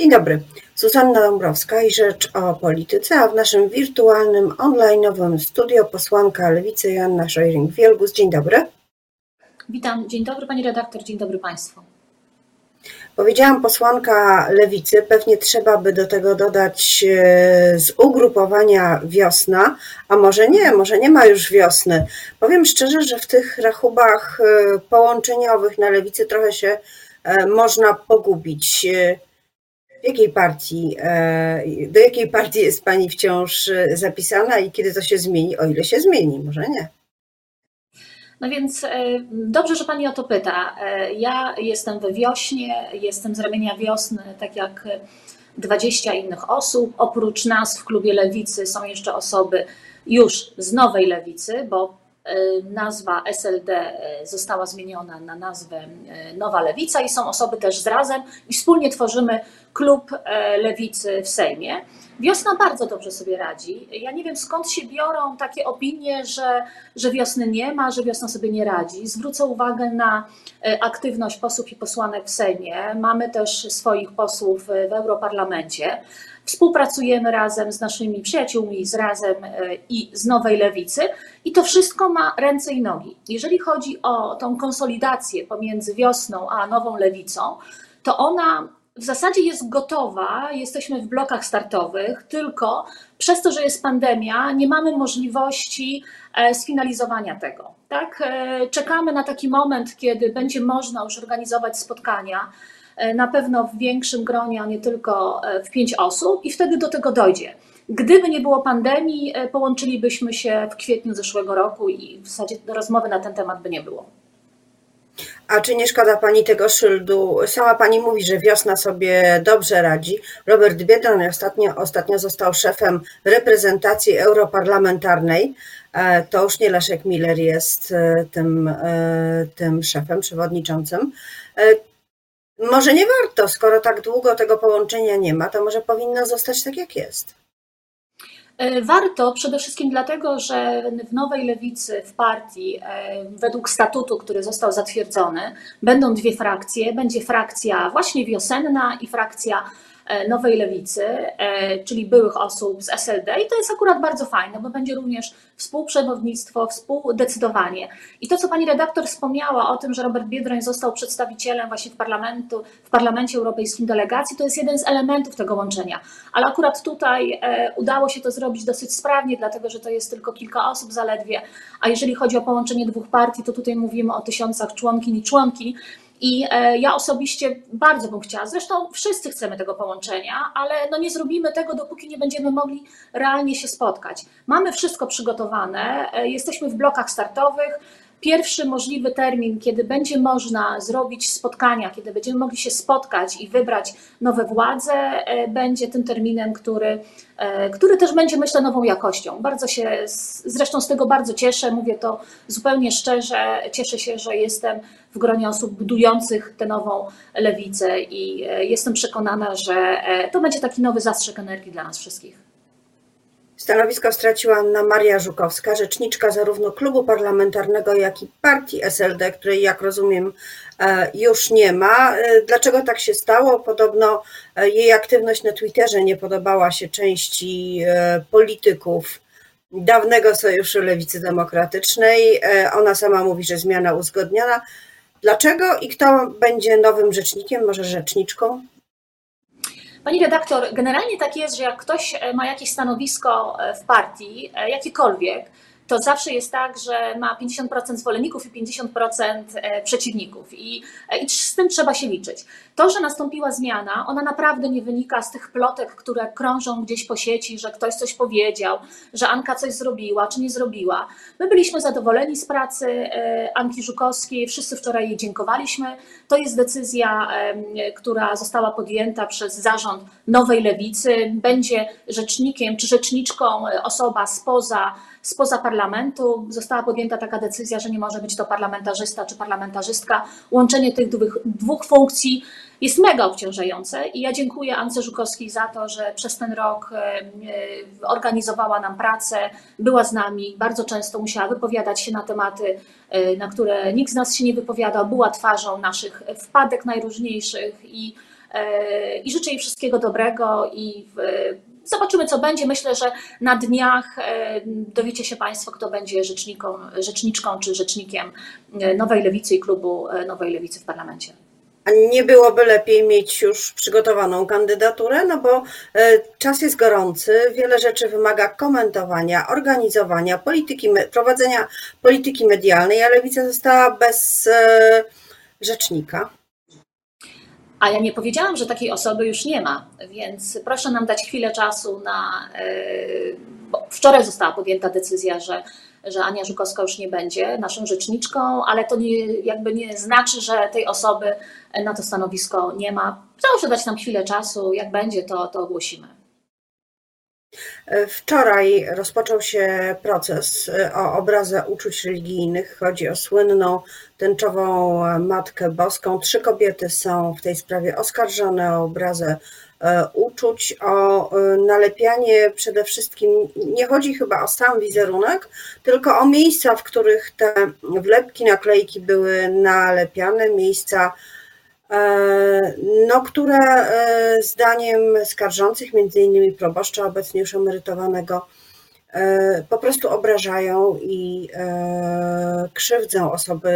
Dzień dobry, Zuzanna Dąbrowska i Rzecz o Polityce, a w naszym wirtualnym, online'owym studio posłanka Lewicy Joanna Szojring-Wielgus. Dzień dobry. Witam, dzień dobry Pani redaktor, dzień dobry Państwu. Powiedziałam posłanka Lewicy, pewnie trzeba by do tego dodać e, z ugrupowania wiosna, a może nie, może nie ma już wiosny. Powiem szczerze, że w tych rachubach e, połączeniowych na Lewicy trochę się e, można pogubić. W jakiej partii, do jakiej partii jest Pani wciąż zapisana i kiedy to się zmieni, o ile się zmieni, może nie? No więc e, dobrze, że Pani o to pyta. E, ja jestem we wiośnie, jestem z ramienia wiosny, tak jak 20 innych osób. Oprócz nas w klubie Lewicy są jeszcze osoby już z nowej Lewicy, bo e, nazwa SLD została zmieniona na nazwę Nowa Lewica i są osoby też z razem i wspólnie tworzymy klub Lewicy w Sejmie. Wiosna bardzo dobrze sobie radzi. Ja nie wiem skąd się biorą takie opinie, że, że wiosny nie ma, że wiosna sobie nie radzi. Zwrócę uwagę na e, aktywność posłów i posłanek w Sejmie. Mamy też swoich posłów w Europarlamencie. Współpracujemy razem z naszymi przyjaciółmi, z Razem e, i z Nowej Lewicy i to wszystko ma ręce i nogi. Jeżeli chodzi o tą konsolidację pomiędzy wiosną a Nową Lewicą, to ona w zasadzie jest gotowa, jesteśmy w blokach startowych, tylko przez to, że jest pandemia, nie mamy możliwości e, sfinalizowania tego. Tak? E, czekamy na taki moment, kiedy będzie można już organizować spotkania, e, na pewno w większym gronie, a nie tylko w pięć osób, i wtedy do tego dojdzie. Gdyby nie było pandemii, połączylibyśmy się w kwietniu zeszłego roku i w zasadzie rozmowy na ten temat by nie było. A czy nie szkoda Pani tego szyldu? Sama Pani mówi, że wiosna sobie dobrze radzi. Robert Biedron ostatnio, ostatnio został szefem reprezentacji europarlamentarnej. E, to już nie Leszek Miller jest e, tym, e, tym szefem, przewodniczącym. Może nie warto, skoro tak długo tego połączenia nie ma, to może powinno zostać tak, jak jest. E, warto przede wszystkim dlatego, że w nowej lewicy, w partii, e, według statutu, który został zatwierdzony, będą dwie frakcje. Będzie frakcja właśnie wiosenna i frakcja Nowej Lewicy, e, czyli byłych osób z SLD i to jest akurat bardzo fajne, bo będzie również współprzewodnictwo, współdecydowanie. I to, co pani redaktor wspomniała o tym, że Robert Biedroń został przedstawicielem właśnie w, parlamentu, w Parlamencie Europejskim delegacji, to jest jeden z elementów tego łączenia. Ale akurat tutaj e, udało się to zrobić dosyć sprawnie, dlatego że to jest tylko kilka osób zaledwie, a jeżeli chodzi o połączenie dwóch partii, to tutaj mówimy o tysiącach członkiń i członki. I e, ja osobiście bardzo bym chciała, zresztą wszyscy chcemy tego połączenia, ale no nie zrobimy tego, dopóki nie będziemy mogli realnie się spotkać. Mamy wszystko przygotowane, e, jesteśmy w blokach startowych. Pierwszy możliwy termin, kiedy będzie można zrobić spotkania, kiedy będziemy mogli się spotkać i wybrać nowe władze, e, będzie tym terminem, który, który też będzie, myślę, nową jakością. Bardzo się, zresztą z tego bardzo cieszę, mówię to zupełnie szczerze. Cieszę się, że jestem w gronie osób budujących tę nową lewicę i e, jestem przekonana, że e, to będzie taki nowy zastrzyk energii dla nas wszystkich. Stanowisko straciła Anna Maria Żukowska, rzeczniczka zarówno klubu parlamentarnego, jak i partii SLD, której, jak rozumiem, e, już nie ma. Dlaczego tak się stało? Podobno jej aktywność na Twitterze nie podobała się części polityków dawnego Sojuszu Lewicy Demokratycznej. Ona sama mówi, że zmiana uzgodniona. Dlaczego i kto będzie nowym rzecznikiem, może rzeczniczką? Pani redaktor, generalnie tak jest, że jak ktoś e, ma jakieś stanowisko e, w partii, e, jakiekolwiek, to zawsze jest tak, że ma 50% zwolenników i 50% e, przeciwników I, e, i z tym trzeba się liczyć. To, że nastąpiła zmiana, ona naprawdę nie wynika z tych plotek, które krążą gdzieś po sieci, że ktoś coś powiedział, że Anka coś zrobiła czy nie zrobiła. My byliśmy zadowoleni z pracy e, Anki Żukowskiej, wszyscy wczoraj jej dziękowaliśmy. To jest decyzja, która została podjęta przez zarząd Nowej Lewicy. Będzie rzecznikiem czy rzeczniczką osoba spoza spoza parlamentu została podjęta taka decyzja, że nie może być to parlamentarzysta czy parlamentarzystka. Łączenie tych dwóch, dwóch funkcji jest mega obciążające i ja dziękuję Ance Żukowskiej za to, że przez ten rok e, e, organizowała nam pracę, była z nami, bardzo często musiała wypowiadać się na tematy, e, na które nikt z nas się nie wypowiadał, była twarzą naszych wpadek najróżniejszych i i życzę jej wszystkiego dobrego i zobaczymy, co będzie. Myślę, że na dniach dowiecie się Państwo, kto będzie rzeczniką, rzeczniczką czy rzecznikiem Nowej Lewicy i klubu Nowej Lewicy w parlamencie. A nie byłoby lepiej mieć już przygotowaną kandydaturę, no bo e, czas jest gorący, wiele rzeczy wymaga komentowania, organizowania, polityki, prowadzenia polityki medialnej, a lewica została bez e, rzecznika. A ja nie powiedziałam, że takiej osoby już nie ma, więc proszę nam dać chwilę czasu na. E, bo wczoraj została podjęta decyzja, że że Ania Żukowska już nie będzie naszą rzeczniczką, ale to nie, jakby nie znaczy, że tej osoby na to stanowisko nie ma. Proszę dać nam chwilę czasu, jak będzie, to, to ogłosimy. Wczoraj rozpoczął się proces o obrazę uczuć religijnych. Chodzi o słynną tęczową Matkę Boską. Trzy kobiety są w tej sprawie oskarżone o obrazę E, uczuć, o e, nalepianie przede wszystkim, nie chodzi chyba o sam wizerunek, tylko o miejsca, w których te wlepki, naklejki były nalepiane, miejsca, no, które zdaniem skarżących, między innymi proboszcza obecnie już emerytowanego, po prostu obrażają i krzywdzą osoby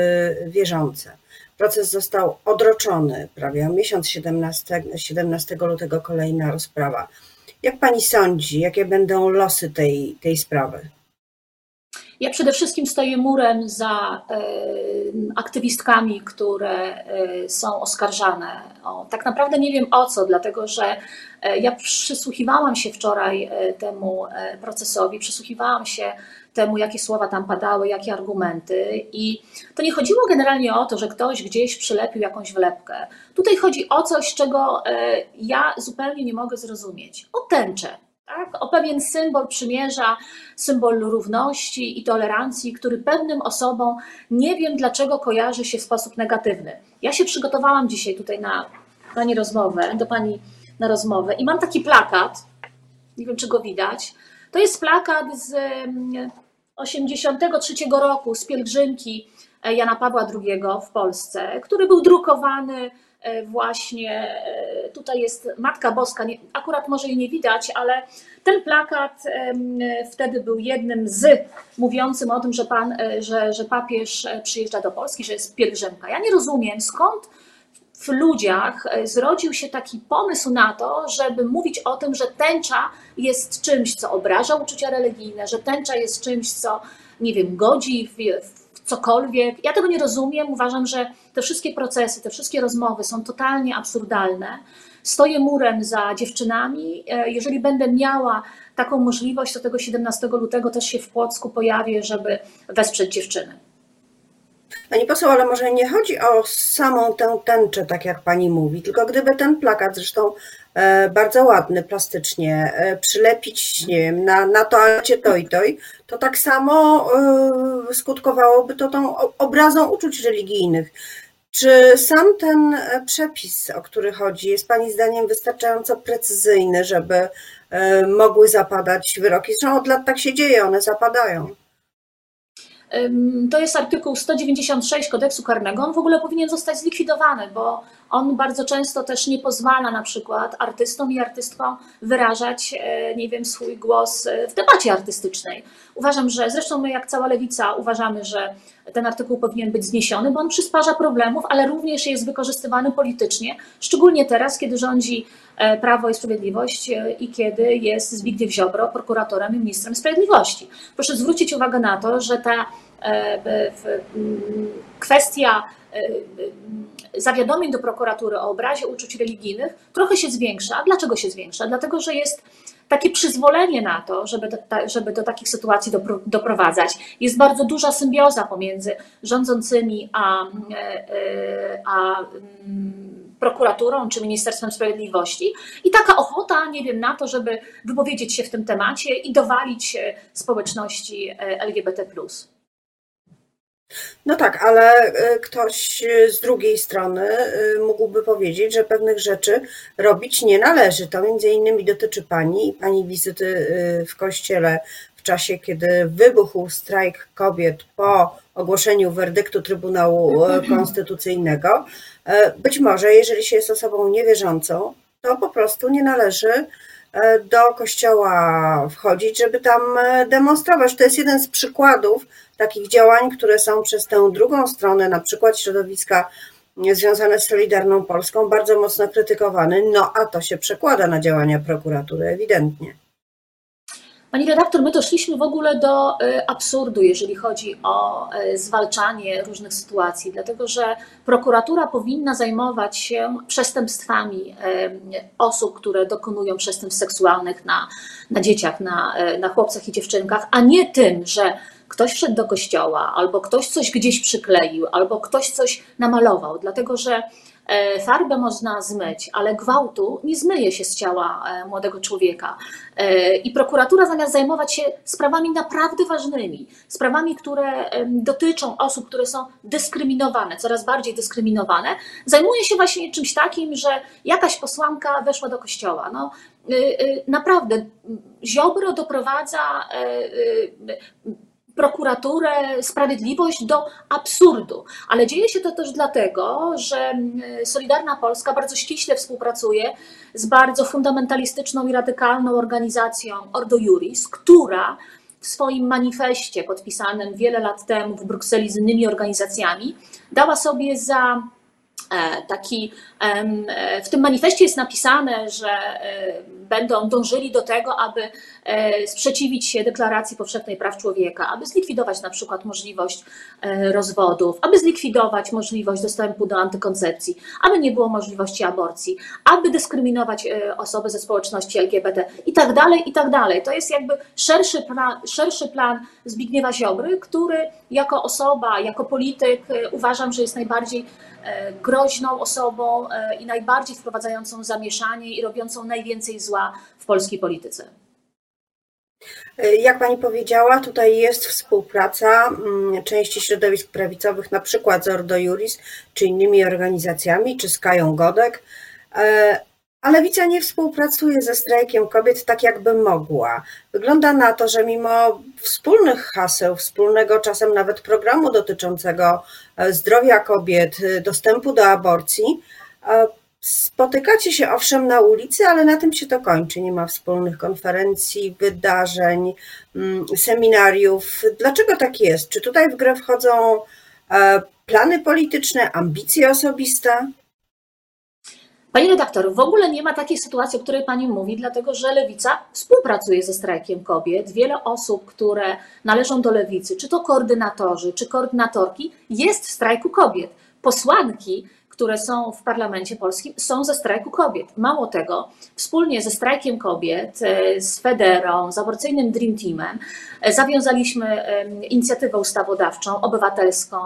wierzące. Proces został odroczony prawie o miesiąc 17, 17 lutego kolejna rozprawa. Jak pani sądzi, jakie będą losy tej, tej sprawy? Ja przede wszystkim stoję murem za e, aktywistkami, które e, są oskarżane. O, tak naprawdę nie wiem o co, dlatego że e, ja przysłuchiwałam się wczoraj temu procesowi, przysłuchiwałam się temu, jakie słowa tam padały, jakie argumenty. I to nie chodziło generalnie o to, że ktoś gdzieś przylepił jakąś wlepkę. Tutaj chodzi o coś, czego ja zupełnie nie mogę zrozumieć. O tęczę tak? o pewien symbol przymierza, symbol równości i tolerancji, który pewnym osobom nie wiem dlaczego kojarzy się w sposób negatywny. Ja się przygotowałam dzisiaj tutaj na Pani rozmowę, do Pani na rozmowę i mam taki plakat, nie wiem czy go widać. To jest plakat z 83 roku, z pielgrzymki Jana Pawła II w Polsce, który był drukowany E, właśnie e, tutaj jest Matka Boska, akurat może jej nie widać, ale ten plakat wtedy był jednym z mówiącym o tym, że, pan, e, że, że papież przyjeżdża do Polski, że jest pielgrzymka. Ja nie rozumiem skąd w ludziach zrodził się taki pomysł na to, żeby mówić o tym, że tęcza jest czymś, co obraża uczucia religijne, że tęcza jest czymś, co, nie wiem, godzi w, w cokolwiek. Ja tego nie rozumiem. Uważam, że te wszystkie procesy, te wszystkie rozmowy są totalnie absurdalne. Stoję murem za dziewczynami. E, jeżeli będę miała taką możliwość, to tego 17 lutego też się w Płocku pojawię, żeby wesprzeć dziewczyny. Pani poseł, ale może nie chodzi o samą tę tęczę, tak jak pani mówi, tylko gdyby ten plakat, zresztą bardzo ładny plastycznie, e, przylepić, nie wiem, na, na toalecie toj toj, to tak samo e, skutkowałoby to tą obrazą uczuć religijnych. Czy sam ten przepis, o który chodzi, jest Pani zdaniem wystarczająco precyzyjny, żeby mogły zapadać wyroki? Zresztą od lat tak się dzieje, one zapadają. To jest artykuł 196 kodeksu karnego. On w ogóle powinien zostać zlikwidowany, bo on bardzo często też nie pozwala na przykład artystom i artystkom wyrażać, e, nie wiem, swój głos e, w debacie artystycznej. Uważam, że zresztą my, jak cała lewica, uważamy, że ten artykuł powinien być zniesiony, bo on przysparza problemów, ale również jest wykorzystywany politycznie, szczególnie teraz, kiedy rządzi e, Prawo i Sprawiedliwość i kiedy jest Zbigniew Ziobro prokuratorem i ministrem sprawiedliwości. Proszę zwrócić uwagę na to, że ta kwestia zawiadomień do prokuratury o obrazie uczuć religijnych trochę się zwiększa. Dlaczego się zwiększa? Dlatego, że jest takie przyzwolenie na to, żeby do, żeby do takich sytuacji doprowadzać. Jest bardzo duża symbioza pomiędzy rządzącymi a, e, e, a mm, prokuraturą czy Ministerstwem Sprawiedliwości i taka ochota, nie wiem, na to, żeby wypowiedzieć się w tym temacie i dowalić społeczności e, LGBT. No tak, ale y, ktoś y, z drugiej strony y, mógłby powiedzieć, że pewnych rzeczy robić nie należy. To między innymi dotyczy pani i pani wizyty w kościele w czasie, kiedy wybuchł strajk kobiet po ogłoszeniu werdyktu Trybunału Konstytucyjnego. Być może, jeżeli się jest osobą niewierzącą, to po prostu nie należy do kościoła wchodzić, żeby tam demonstrować. To jest jeden z przykładów takich działań, które są przez tę drugą stronę, na przykład środowiska związane z Solidarną Polską, bardzo mocno krytykowane, no a to się przekłada na działania prokuratury ewidentnie. Pani redaktor, my doszliśmy w ogóle do y, absurdu, jeżeli chodzi o y, zwalczanie różnych sytuacji, dlatego że prokuratura powinna zajmować się przestępstwami y, osób, które dokonują przestępstw seksualnych na, na dzieciach, na, na chłopcach i dziewczynkach, a nie tym, że ktoś wszedł do kościoła, albo ktoś coś gdzieś przykleił, albo ktoś coś namalował, dlatego że e, farbę można zmyć, ale gwałtu nie zmyje się z ciała e, młodego człowieka. E, I prokuratura zamiast zajmować się sprawami naprawdę ważnymi, sprawami, które dotyczą osób, które są dyskryminowane, coraz bardziej dyskryminowane, zajmuje się właśnie czymś takim, że jakaś posłanka weszła do kościoła. No, naprawdę, Ziobro doprowadza prokuraturę, sprawiedliwość do absurdu. Ale dzieje się to też dlatego, że mm, Solidarna Polska bardzo ściśle współpracuje z bardzo fundamentalistyczną i radykalną organizacją Ordo Juris, która w swoim manifestie podpisanym wiele lat temu w Brukseli z innymi organizacjami dała sobie za taki, e, w tym manifestie jest napisane, że e, będą dążyli do tego, aby sprzeciwić się deklaracji powszechnej praw człowieka, aby zlikwidować na przykład możliwość rozwodów, aby zlikwidować możliwość dostępu do antykoncepcji, aby nie było możliwości aborcji, aby dyskryminować osoby ze społeczności LGBT i tak dalej, i tak dalej. To jest jakby szerszy plan, szerszy plan Zbigniewa Ziobry, który jako osoba, jako polityk uważam, że jest najbardziej groźną osobą e, i najbardziej wprowadzającą zamieszanie i robiącą najwięcej zła w polskiej polityce. E, jak pani powiedziała, tutaj jest współpraca mm, części środowisk prawicowych, na przykład z Ordo Juris, czy innymi organizacjami, czy z Kają Godek, e, a lewica nie współpracuje ze strajkiem kobiet tak, jakby mogła. Wygląda na to, że mimo wspólnych haseł, wspólnego czasem nawet programu dotyczącego e, zdrowia kobiet, e, dostępu do aborcji, e, spotykacie się owszem na ulicy, ale na tym się to kończy. Nie ma wspólnych konferencji, wydarzeń, mm, seminariów. Dlaczego tak jest? Czy tutaj w grę wchodzą plany polityczne, ambicje osobiste? Pani redaktor, w ogóle nie ma takiej sytuacji, o której Pani mówi, dlatego że lewica współpracuje ze strajkiem kobiet. Wiele osób, które należą do lewicy, czy to koordynatorzy, czy koordynatorki, jest w strajku kobiet. Posłanki które są w parlamencie polskim, są ze strajku kobiet. Mało tego, wspólnie ze strajkiem kobiet, e, z Federą, z aborcyjnym Dream Teamem, zawiązaliśmy inicjatywę ustawodawczą, obywatelską.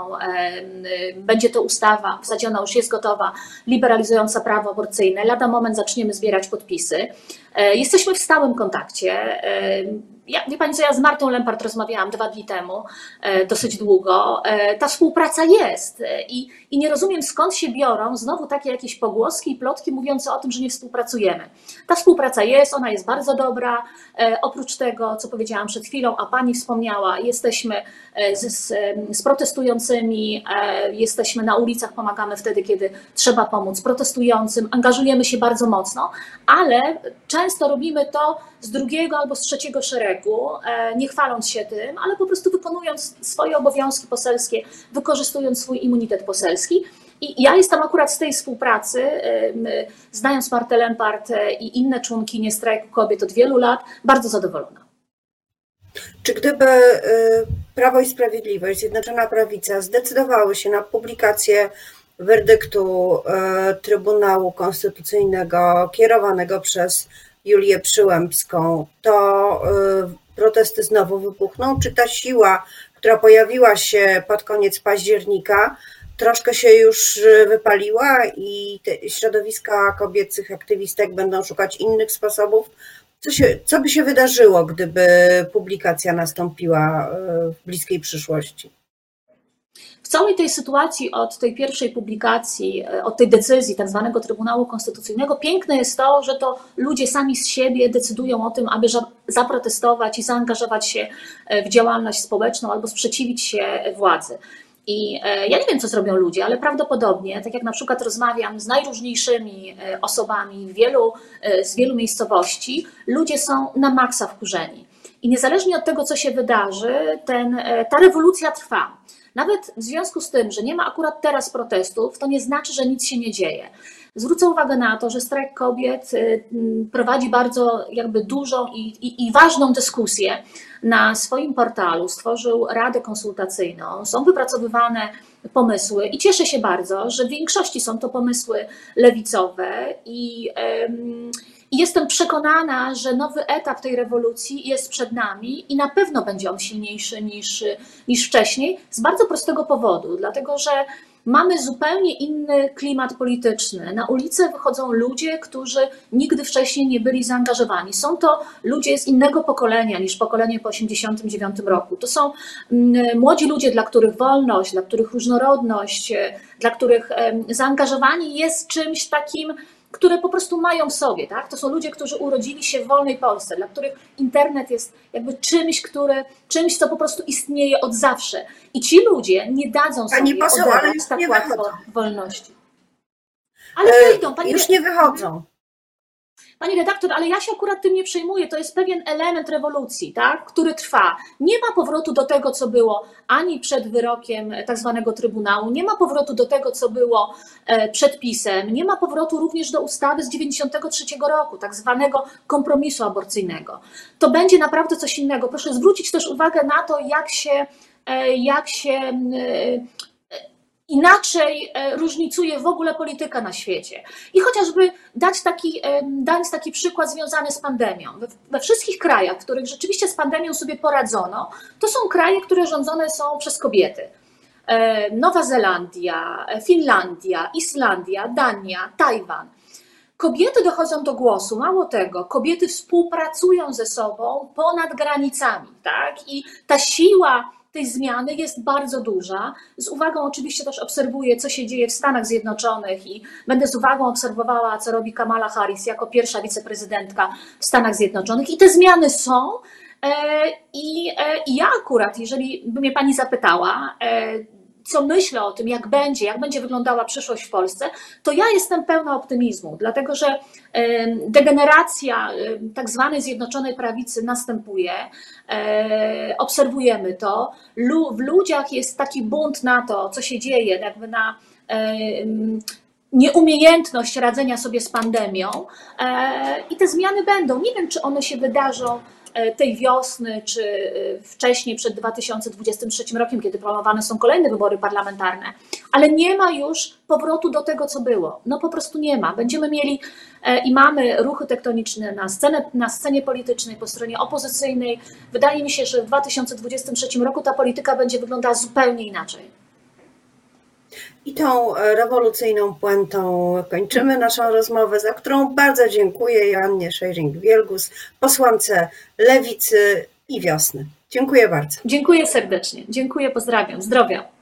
Będzie to ustawa, w zasadzie ona już jest gotowa, liberalizująca prawo aborcyjne. Lada moment zaczniemy zbierać podpisy. E, jesteśmy w stałym kontakcie. Ja, wie Pani co, ja z Martą Lempart rozmawiałam dwa dni temu, e, dosyć długo. E, ta współpraca jest e, i, i nie rozumiem skąd się biorą znowu takie jakieś pogłoski i plotki mówiące o tym, że nie współpracujemy. Ta współpraca jest, ona jest bardzo dobra. Oprócz tego, co powiedziałam przed chwilą, Pani wspomniała, jesteśmy z, z, z protestującymi, jesteśmy na ulicach, pomagamy wtedy, kiedy trzeba pomóc protestującym, angażujemy się bardzo mocno, ale często robimy to z drugiego albo z trzeciego szeregu, e, nie chwaląc się tym, ale po prostu wykonując swoje obowiązki poselskie, wykorzystując swój immunitet poselski. I ja jestem akurat z tej współpracy, znając Martę Lempart e, i inne członkinie strajku kobiet od wielu lat, bardzo zadowolona. Czy gdyby e, Prawo i Sprawiedliwość, Zjednoczona Prawica zdecydowały się na publikację werdyktu Trybunału Konstytucyjnego kierowanego przez Julię Przyłębską, to y, protesty znowu wybuchną? Czy ta siła, która pojawiła się pod koniec października, troszkę się już y, wypaliła i środowiska kobiecych aktywistek będą szukać innych sposobów? Co, się, co by się wydarzyło, gdyby publikacja nastąpiła y, w bliskiej przyszłości? W całej tej sytuacji od tej pierwszej publikacji, e, od tej decyzji tak zwanego Trybunału Konstytucyjnego, piękne jest to, że to ludzie sami z siebie decydują o tym, aby zaprotestować i zaangażować się e, w działalność społeczną albo sprzeciwić się władzy. I e, ja nie wiem, co zrobią ludzie, ale prawdopodobnie, tak jak na przykład rozmawiam z najróżniejszymi osobami wielu, z wielu miejscowości, ludzie są na maksa wkurzeni. I niezależnie od tego, co się wydarzy, ten, ta rewolucja trwa. Nawet w związku z tym, że nie ma akurat teraz protestów, to nie znaczy, że nic się nie dzieje. Zwrócę uwagę na to, że strajk kobiet y, prowadzi bardzo jakby dużą i, i, i, ważną dyskusję na swoim portalu. Stworzył radę konsultacyjną, są wypracowywane pomysły i cieszę się bardzo, że w większości są to pomysły lewicowe i. I jestem przekonana, że nowy etap tej rewolucji jest przed nami i na pewno będzie on silniejszy niż, niż wcześniej, z bardzo prostego powodu, dlatego że mamy zupełnie inny klimat polityczny. Na ulicę wychodzą ludzie, którzy nigdy wcześniej nie byli zaangażowani. Są to ludzie z innego pokolenia niż pokolenie po 1989 roku. To są mm, młodzi ludzie, dla których wolność, dla których różnorodność, dla których zaangażowanie jest czymś takim które po prostu mają w sobie. Tak? To są ludzie, którzy urodzili się w wolnej Polsce, dla których internet jest jakby czymś, które, czymś, co po prostu istnieje od zawsze. I ci ludzie nie dadzą Pani sobie poseł, odebrać tak łatwo wolności. Ale e, wyjdą, Pani Już nie wychodzą. Pani redaktor, ale ja się akurat tym nie przejmuję. To jest pewien element rewolucji, tak, który trwa. Nie ma powrotu do tego, co było ani przed wyrokiem tak zwanego Trybunału, nie ma powrotu do tego, co było e, przed pisem, nie ma powrotu również do ustawy z 93 roku, tak zwanego kompromisu aborcyjnego. To będzie naprawdę coś innego. Proszę zwrócić też uwagę na to, jak się e, jak się e, inaczej e, różnicuje w ogóle polityka na świecie. I chociażby dać taki, e, dać taki przykład związany z pandemią. We wszystkich krajach, w których rzeczywiście z pandemią sobie poradzono, to są kraje, które rządzone są przez kobiety. E, Nowa Zelandia, Finlandia, Islandia, Dania, Tajwan. Kobiety dochodzą do głosu, mało tego, kobiety współpracują ze sobą ponad granicami, tak? I ta siła tej zmiany jest bardzo duża. Z uwagą oczywiście też obserwuję, co się dzieje w Stanach Zjednoczonych i będę z uwagą obserwowała, co robi Kamala Harris jako pierwsza wiceprezydentka w Stanach Zjednoczonych. I te zmiany są. E, I, e, I ja akurat, jeżeli by mnie pani zapytała, e, co myślę o tym, jak będzie, jak będzie wyglądała przyszłość w Polsce, to ja jestem pełna optymizmu, dlatego że degeneracja tak zwanej Zjednoczonej Prawicy następuje. E, obserwujemy to. W ludziach jest taki bunt na to, co się dzieje, jakby na nieumiejętność radzenia sobie z pandemią e, i te zmiany będą. Nie wiem, czy one się wydarzą tej wiosny, czy e, wcześniej, przed 2023 rokiem, kiedy planowane są kolejne wybory parlamentarne, ale nie ma już powrotu do tego, co było. No po prostu nie ma. Będziemy mieli e, i mamy ruchy tektoniczne na, scenę, na scenie politycznej, po stronie opozycyjnej. Wydaje mi się, że w 2023 roku ta polityka będzie wyglądała zupełnie inaczej. I tą rewolucyjną puentą kończymy naszą rozmowę, za którą bardzo dziękuję Joannie Szejring-Wielgus, posłance Lewicy i Wiosny. Dziękuję bardzo. Dziękuję serdecznie. Dziękuję, pozdrawiam. Zdrowia.